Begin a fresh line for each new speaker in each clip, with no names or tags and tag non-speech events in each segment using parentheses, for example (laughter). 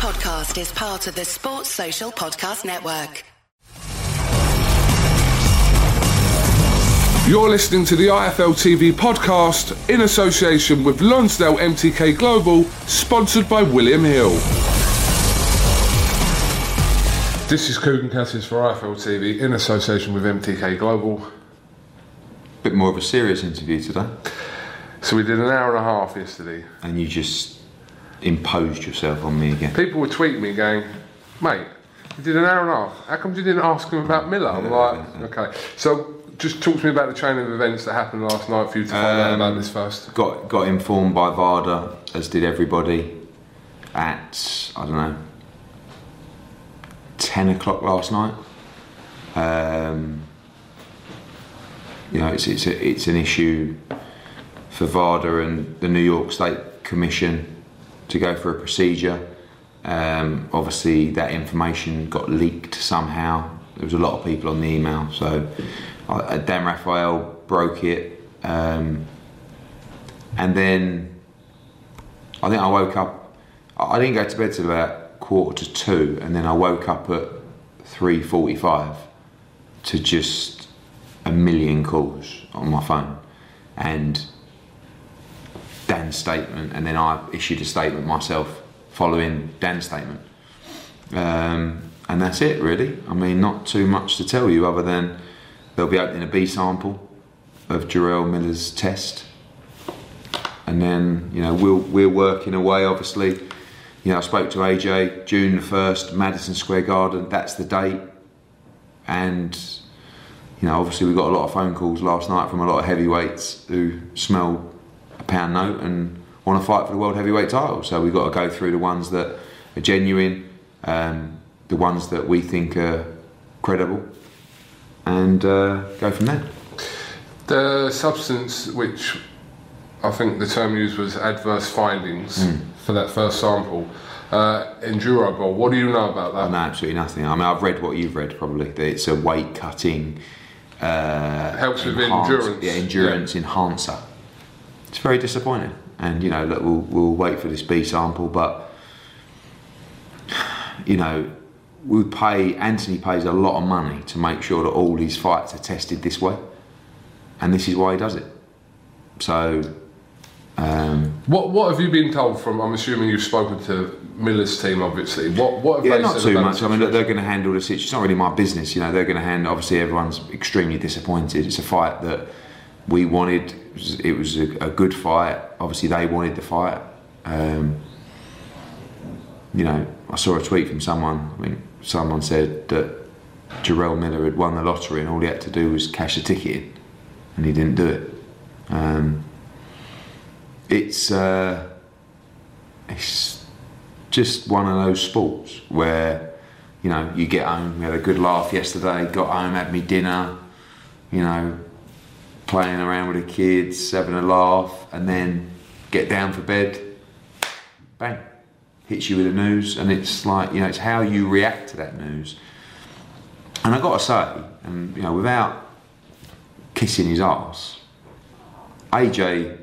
podcast is part of the Sports Social Podcast Network.
You're listening to the IFL TV podcast in association with Lonsdale MTK Global, sponsored by William Hill. This is Kugan Cassius for IFL TV in association with MTK Global.
bit more of a serious interview today,
So we did an hour and a half yesterday.
and you just imposed yourself on me again.
People were tweeting me going, mate, you did an hour and a half. How come you didn't ask him about Miller? I'm like, okay. So just talk to me about the chain of events that happened last night for you to find out
Um,
about this first.
Got got informed by VADA, as did everybody, at I don't know, ten o'clock last night. Um, you know, it's it's a, it's an issue for VADA and the New York State Commission to go for a procedure. Um, obviously, that information got leaked somehow. There was a lot of people on the email, so uh, Dan Rafael broke it, um, and then I think I woke up. I didn't go to bed till about quarter to two, and then I woke up at three forty-five to just a million calls on my phone, and Dan's statement, and then I issued a statement myself following Dan's statement. Um, and that's it, really. I mean, not too much to tell you other than they'll be opening a B sample of Jarrell Miller's test, and then you know we'll we're working away. Obviously, you know I spoke to AJ June the first, Madison Square Garden. That's the date, and you know obviously we got a lot of phone calls last night from a lot of heavyweights who smell pound note and want to fight for the world heavyweight title. So we've got to go through the ones that are genuine, um, the ones that we think are credible, and uh, go from there.
The substance, which I think the term used was adverse findings
Hmm.
for that first sample, uh, Enduro. What do you know about
I
that?
know absolutely nothing. I mean, I've read what you've read probably. That it's a weight cutting. Uh,
Helps with endurance.
Yeah, endurance enhancer. It's very disappointing, and you know, look, we'll we'll wait for this B sample, but you know, we pay. Anthony pays a lot of money to make sure that all his fights are tested this way, and this is why he does it. So, um,
What What have you been told from? I'm assuming you've spoken to Miller's team, obviously. What What have
Yeah,
they
not
said
too
about
much. I mean, look, they're going to handle the situation. It's not really my business, you know. They're going to handle. Obviously, everyone's extremely disappointed. It's a fight that we wanted. It was, a, a good fight. Obviously, they wanted the fight. Um, you know, I saw a tweet from someone. I mean, someone said that Jarrell Miller had won the lottery and all he had to do was cash a ticket in, and he didn't do it. Um, it's uh, it's just one of those sports where you know you get home. We had a good laugh yesterday. Got home, had me dinner. You know, playing around with the kids, having a laugh, and then get down for bed. Bang, hits you with the news, and it's like you know, it's how you react to that news. And I got to say, and you know, without kissing his ass, AJ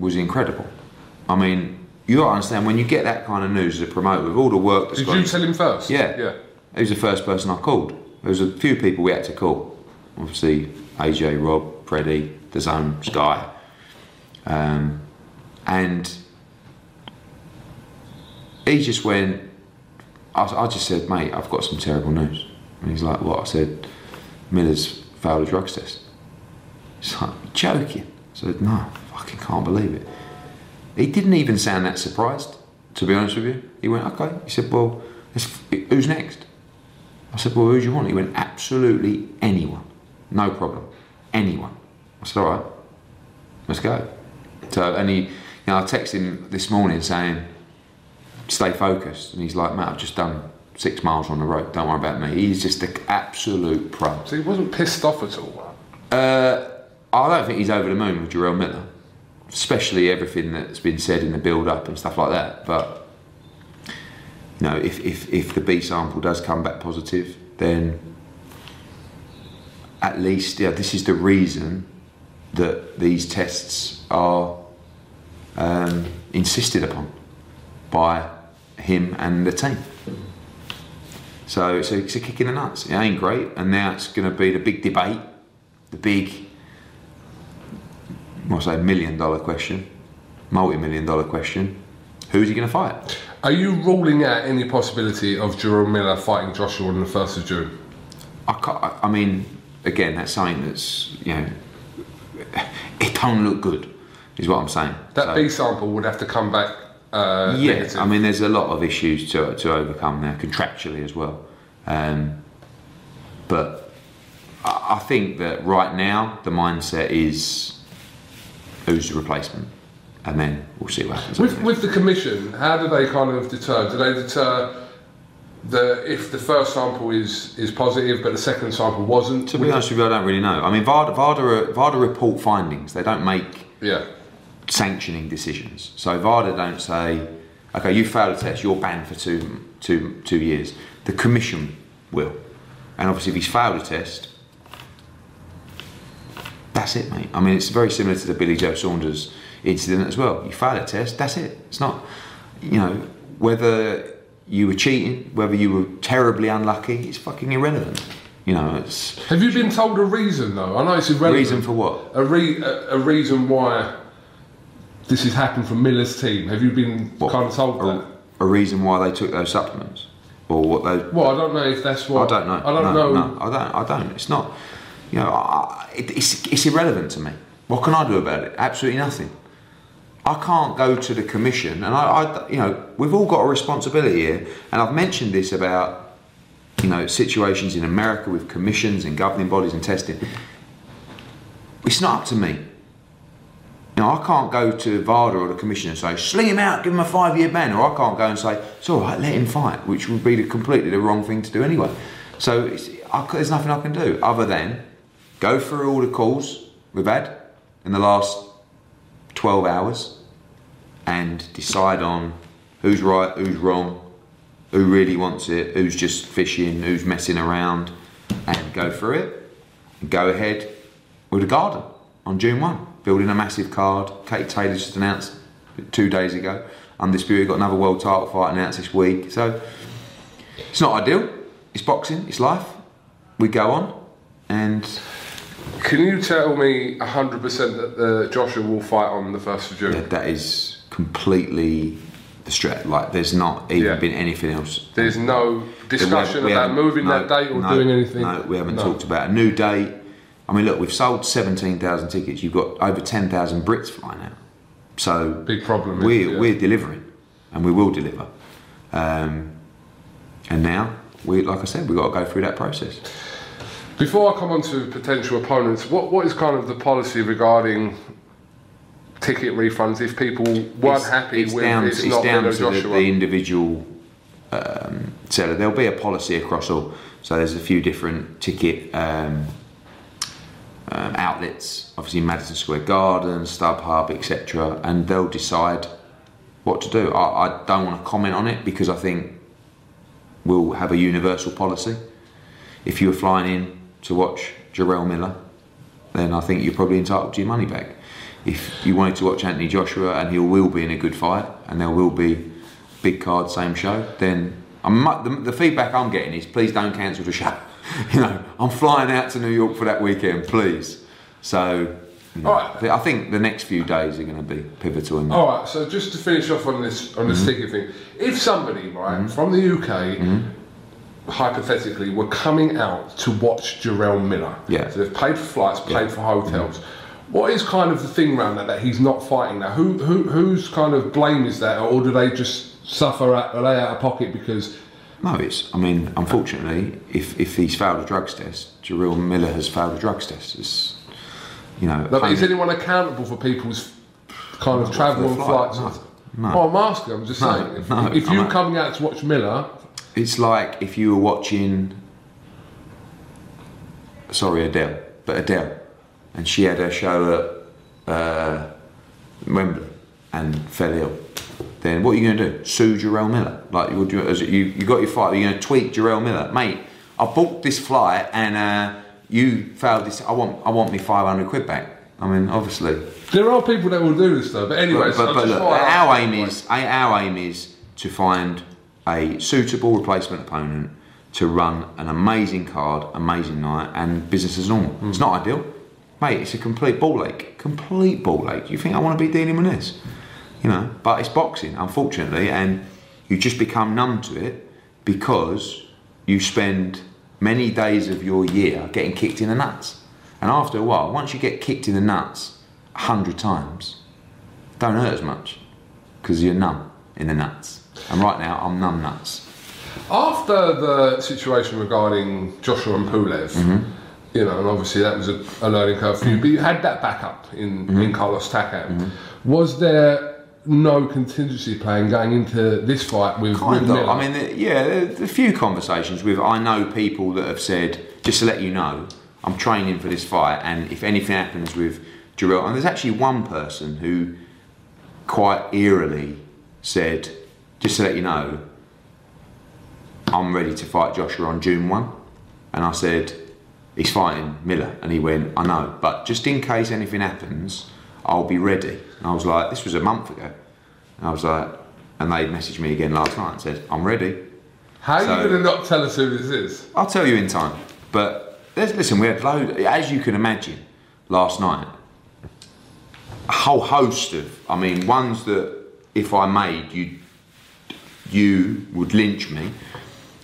was incredible. I mean, you got to understand when you get that kind of news as a promoter with all the work that's
Did you tell him first?
yeah.
Yeah.
He was the first person I called. There was a few people we had to call. Obviously, AJ, Rob, Freddie, the Zone, Sky. Um, and he just went, I, I just said, mate, I've got some terrible news. And he's like, what? I said, Miller's failed a drugs test. He's like, "You joking? I said, no, I fucking can't believe it. He didn't even sound that surprised, to be honest with you. He went, okay. He said, well, who's next? I said, well, who do you want? He went, absolutely anyone. No problem. Anyone. I said, all right, let's go. So, and he, you know, I texted him this morning saying, stay focused. And he's like, mate, I've just done six miles on the road. Don't worry about me. He's just an absolute pro.
So he wasn't pissed off at all.
Uh, I don't think he's over the moon with Jarrell Miller, especially everything that's been said in the build up and stuff like that. But you know, if, if, if the B sample does come back positive, then at least yeah, this is the reason that these tests are um, insisted upon by him and the team. So it's a, it's a kick in the nuts. It ain't great, and now it's going to be the big debate, the big, what's that, million dollar question, multi million dollar question. Who's he going to fight?
Are you ruling out any possibility of Jerome Miller fighting Joshua on the first of June?
I- I mean, again, that's something that's you know, it don't look good, is what I'm saying.
That
So-
B sample would have to come back uh,
yeah,
negative.
I mean, there's a lot of issues to to overcome there contractually as well. Um, but I, I think that right now the mindset is who's the replacement, and then we'll see what happens.
With, with the commission, how do they kind of deter? Do they deter the if the first sample is is positive but the second sample wasn't?
to be honest with you, I don't really know. I mean, VADA, VADA, VADA report findings. They don't make
yeah.
sanctioning decisions. So VADA don't say, okay, you failed a test, you're banned for two, two, two years. The commission will. And obviously, if he's failed a test, that's it, mate. I mean, it's very similar to the Billy Joe Saunders incident as well. You fail a test, that's it. It's not, you know, whether you were cheating, whether you were terribly unlucky, it's fucking irrelevant. You know, it's
Have you been told a reason though? I know it's irrelevant.
reason for what?
a, re- a, a reason why this has happened for Miller's team. Have you been
What?
kind of told
A,
that?
a reason why they took those supplements, or what they
Well, I don't know if that's what
I don't know.
I don't
no,
know.
No, I don't. I don't. It's not. You know, I, it, it's it's irrelevant to me. What can I do about it? Absolutely nothing. I can't go to the commission, and I, I, you know, we've all got a responsibility here. And I've mentioned this about, you know, situations in America with commissions and governing bodies and testing. It's not up to me. Now, I can't go to VADA or the commission and say, sling him out, give him a five year ban, or I can't go and say, it's all right, let him fight, which would be the, completely the wrong thing to do anyway. So I, there's nothing I can do other than go through all the calls we've had in the last 12 hours and decide on who's right, who's wrong, who really wants it, who's just fishing, who's messing around, and go through it and go ahead with a garden on June 1, building a massive card. Katie Taylor just announced two days ago. Undisputed got another world title fight announced this week. So it's not ideal. It's boxing, it's life. We go on and
Can you tell me 100% that the Joshua will fight on the 1st of June?
that, that is completely the strat. Like there's not even
Yeah.
been anything else.
There's no discussion
We
about moving
no,
that date or
no,
doing anything?
No, we haven't
No.
talked about a new date. I mean, look, we've sold 17,000 tickets. You've got over 10,000 Brits flying out. So
Big problem,
We're,
yeah.
we're delivering, and we will deliver. Um, and now, we, like I said, we've got to go through that process.
Before I come on to potential opponents, what, what is kind of the policy regarding ticket refunds if people weren't
It's-
happy
it's
with
down,
it's,
it's
not
down to the, the individual um, seller. There'll be a policy across all. So there's a few different ticket um, um, outlets, obviously Madison Square Garden, StubHub, etc., and they'll decide what to do. I, I don't want to comment on it because I think we'll have a universal policy. If you were flying in to watch Jarrell Miller, then I think you're probably entitled to your money back. If you wanted to watch Anthony Joshua and he will be in a good fight and there will be big card, same show, then I'm, the, the feedback I'm getting is please don't cancel the show. (laughs) you know, I'm flying out to New York for that weekend, please. So,
Alright.
I think the next few days are going to be pivotal. In that.
All right, so just to finish off on this on this
Mm-hmm.
ticket thing, if somebody right from the UK,
Mm-hmm.
Hypothetically, were coming out to watch Jarrell Miller,
Yeah.
so they've paid for flights, paid for mm-hmm. hotels. What is kind of the thing around that that he's not fighting now? Who who whose kind of blame is that, or do they just suffer out, are they out of pocket because?
No, it's. I mean, unfortunately, if if he's failed a drugs test, Jarrell Miller has failed a drugs test. It's, you know.
Like, is anyone accountable for people's kind of travel and
the
flights? No.
No.
Oh, I'm asking. I'm just
No,
saying. If,
no,
if you're coming out to watch Miller,
It's like if you were watching, sorry, Adele, but Adele, and she had her show at uh, Wembley and fell ill. Then what are you going to do? Sue Jarrell Miller? Like you, as you, you got your flight? Are you going to tweet Jarrell Miller, mate? I booked this flight and uh, you failed this. I want, I want me five hundred quid back. I mean, obviously.
there are people that will do this though. But anyway,
But, but, but look, our aim is our aim is to find a suitable replacement opponent to run an amazing card, amazing night, and business as normal. It's not ideal, mate. It's a complete ball ache, complete ball ache. You think I want to be dealing with this? You know, but it's boxing, unfortunately, and you just become numb to it because you spend many days of your year getting kicked in the nuts. And after a while, once you get kicked in the nuts a hundred times, don't hurt as much because you're numb in the nuts. And right now, I'm numb nuts.
After the situation regarding Joshua and Pulev,
Mm-hmm.
you know, and obviously that was a, a learning curve for you, but you had that backup in,
Mm-hmm.
in Carlos Takam. Was there no contingency plan going into this fight with, with
Kind of. I mean, yeah, a few conversations with. I know people that have said, just to let you know, I'm training for this fight, and if anything happens with Jarrell, and there's actually one person who quite eerily said, just to let you know, I'm ready to fight Joshua on June 1. And I said, he's fighting Miller. And he went, I know, but just in case anything happens, I'll be ready. And I was like, this was a month ago. And I was like, and they messaged me again last night and said, I'm ready.
How are you going to not tell us who this is?
I'll tell you in time. But there's, listen, we had load, as you can imagine, last night, a whole host of, I mean, ones that if I made, you you would lynch me,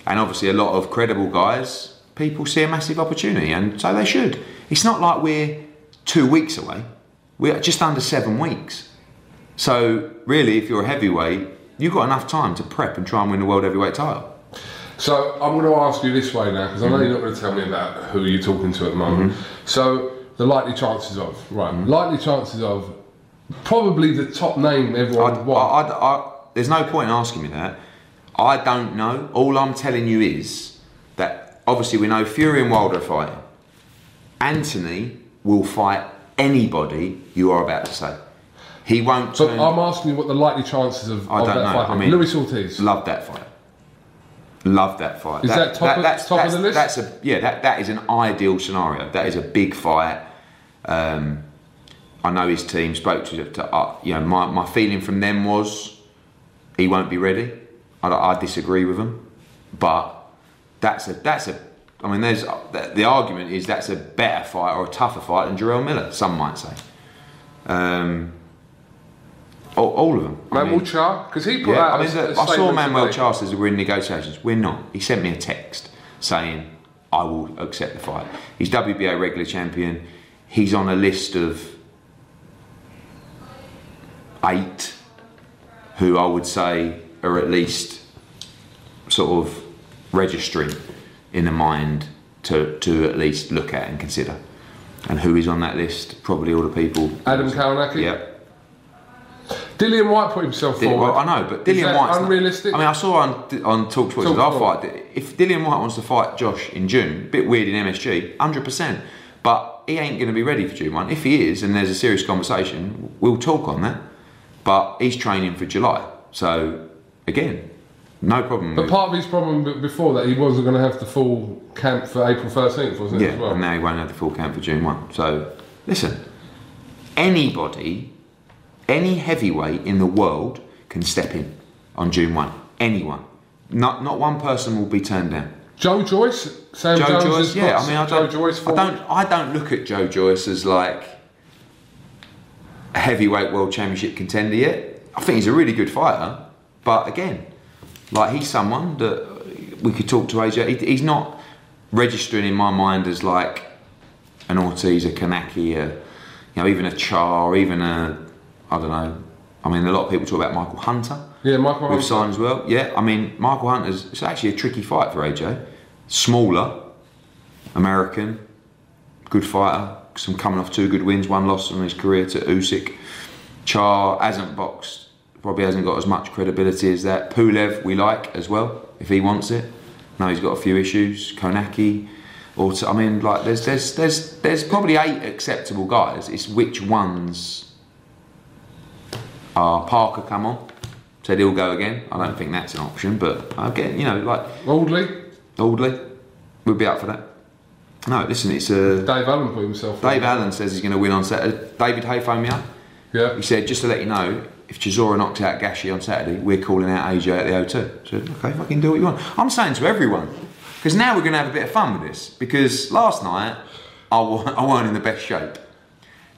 and obviously a lot of credible guys. People see a massive opportunity, and so they should. It's not like we're two weeks away. We're just under seven weeks. So really, if you're a heavyweight, you've got enough time to prep and try and win the world heavyweight title.
So I'm going to ask you this way now, because I know
Mm-hmm.
you're not going to tell me about who you're talking to at the moment. So the likely chances of, right?
Mm-hmm.
Likely chances of, probably the top name everyone
I,
would want.
I, I, I, there's no point in asking me that. I don't know. All I'm telling you is that obviously we know Fury and Wilder are fighting. Anthony will fight anybody you are about to say. He won't
So. I'm asking you what the likely chances of,
I
of
don't
that
know.
fight.
I mean-
Luis Ortiz.
Love that fight. Love that fight.
Is that top of-
that's,
top of the list?
That's a yeah. That that is an ideal scenario. That is a big fight. Um, I know his team spoke to, to uh, you know my, my feeling from them was he won't be ready. I, I disagree with him, but that's a that's a. I mean, there's the, argument is that's a better fight or a tougher fight than Jarrell Miller. Some might say. Um, all, all of them. I
Manuel Charr, because he put
yeah,
out.
I mean,
a, a
I saw Manuel. Charles says we're in negotiations. We're not. He sent me a text saying I will accept the fight. He's WBA regular champion. He's on a list of eight who I would say are at least sort of registering in the mind to, to at least look at and consider. And who is on that list? Probably all the people.
Adam Kownacki.
Yep.
Dillian Whyte put himself
Dillian-
forward.
well, I know, but Dillian Whyte's not-
unrealistic.
I mean, I saw on on Talk Sports, I'll fight. If Dillian Whyte wants to fight Josh in June, bit weird in MSG, hundred percent. But he ain't going to be ready for June one. If he is, and there's a serious conversation, we'll talk on that. But he's training for July, so again, no problem.
but part of his problem before that, he wasn't going to have the full camp for April 13th, wasn't it?
yeah,
as well?
and now he won't have the full camp for June one. So listen, anybody, any heavyweight in the world can step in on June one. Anyone. Not not one person will be turned down.
Joe Joyce, Sam
Joe
Jones
Joyce, yeah. I mean, I
Joe
don't,
Joyce
I don't, I don't look at Joe Joyce as like heavyweight world championship contender yet. I think he's a really good fighter, but again, like he's someone that we could talk to AJ. He, he's not registering in my mind as like an Ortiz, a Kownacki, a, you know, even a Charr, or even a, I don't know. I mean, a lot of people talk about Michael Hunter
Yeah, Michael
with
Hunter.
sign as well. Yeah, I mean, Michael Hunter's it's actually a tricky fight for AJ. Smaller, American, good fighter. Some coming off two good wins, one loss in his career to Usyk. Charr hasn't boxed, probably hasn't got as much credibility as that. Pulev we like as well if he wants it. No, he's got a few issues. Kownacki. Or I mean, like there's there's there's there's probably eight acceptable guys. It's which ones are Parker come on? Said he'll go again. I don't think that's an option, but again, you know, like
Audley,
Audley we'd be up for that. No, listen, it's a.
Dave Allen put himself
Dave. Allen says he's going to win on Saturday. David Haye phoned me up.
Yeah.
He said, just to let you know, if Chisora knocks out Gashi on Saturday, we're calling out AJ at the O2. So, okay, fucking do what you want. I'm saying to everyone, because now we're going to have a bit of fun with this. Because last night, I, (laughs) I weren't in the best shape.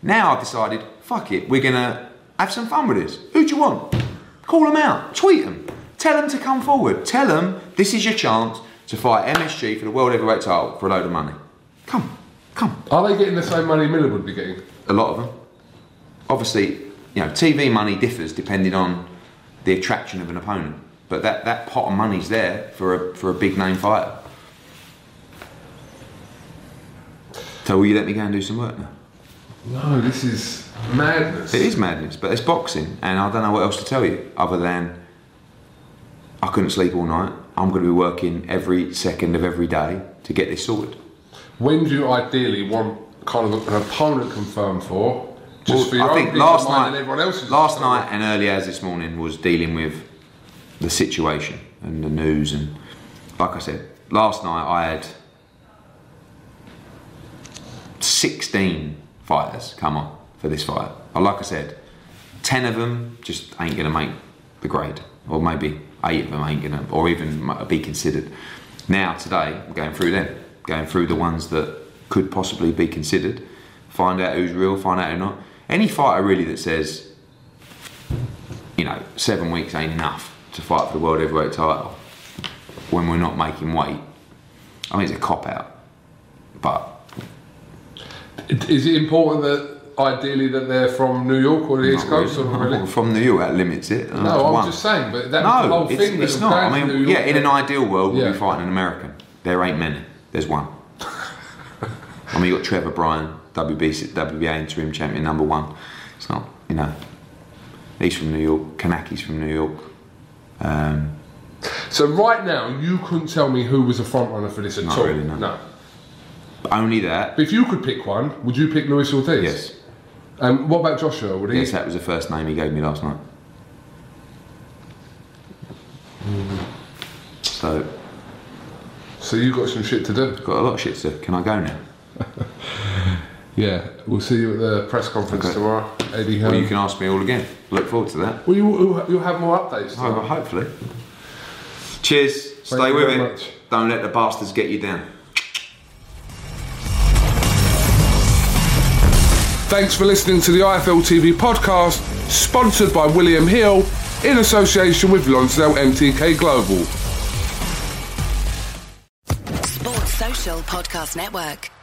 Now I've decided, fuck it, we're going to have some fun with this. Who do you want? Call them out, tweet them, tell them to come forward. Tell them this is your chance to fight MSG for the World Heavyweight title for a load of money. Come, come.
Are they getting the same money Miller would be getting?
A lot of them. Obviously, you know, TV money differs depending on the attraction of an opponent. But that, that pot of money's there for a, for a big name fighter. So will you let me go and do some work now?
No, this is madness.
It is madness, but it's boxing, and I don't know what else to tell you other than I couldn't sleep all night. I'm going to be working every second of every day to get this sorted.
When do you ideally want kind of an opponent confirmed for? Just
Well,
for your
I think last night,
and everyone else's.
last night and early as this morning was dealing with the situation and the news, and like I said, last night I had 16 fighters come on for this fight. But like I said, 10 of them just ain't gonna make the grade, or maybe eight of them ain't gonna, or even be considered. Now today, I'm going through them, going through the ones that could possibly be considered, find out who's real, find out who not. Any fighter really that says, you know, seven weeks ain't enough to fight for the world heavyweight title when we're not making weight. I mean, it's a cop out, but
Is it important that ideally that they're from New York or the East Coast?
really.
Or really?
From New York, that limits it.
No, I'm
One.
just saying, but that's was the whole
it's,
thing.
it's not. I mean, yeah, in an ideal world, we'll
Yeah.
be fighting an American. There ain't many. There's one. I mean, you got Trevor Bryan, WBC, WBA interim champion number one. It's not, you know. He's from New York. Kownacki's from New York. Um,
So right now, you couldn't tell me who was a front runner for this at
Not
all.
really, no.
no.
only that.
But if you could pick one, would you pick Luis Ortiz?
Yes.
Um, what about Joshua? Would he?
Yes, that was the first name he gave me last night. So,
So you got some shit to do.
got a lot of shit to. Can I go now? (laughs)
Yeah, we'll see you at the press conference
Okay.
tomorrow, Eddie.
Well,
Um,
you can ask me all again. Look forward to that.
well, you, you'll- have more updates.
Oh, well, hopefully. Cheers. Stay with it.
much.
Don't let the bastards get you down.
Thanks for listening to the IFL TV podcast, sponsored by William Hill in association with Lonsdale MTK Global.
Podcast Network.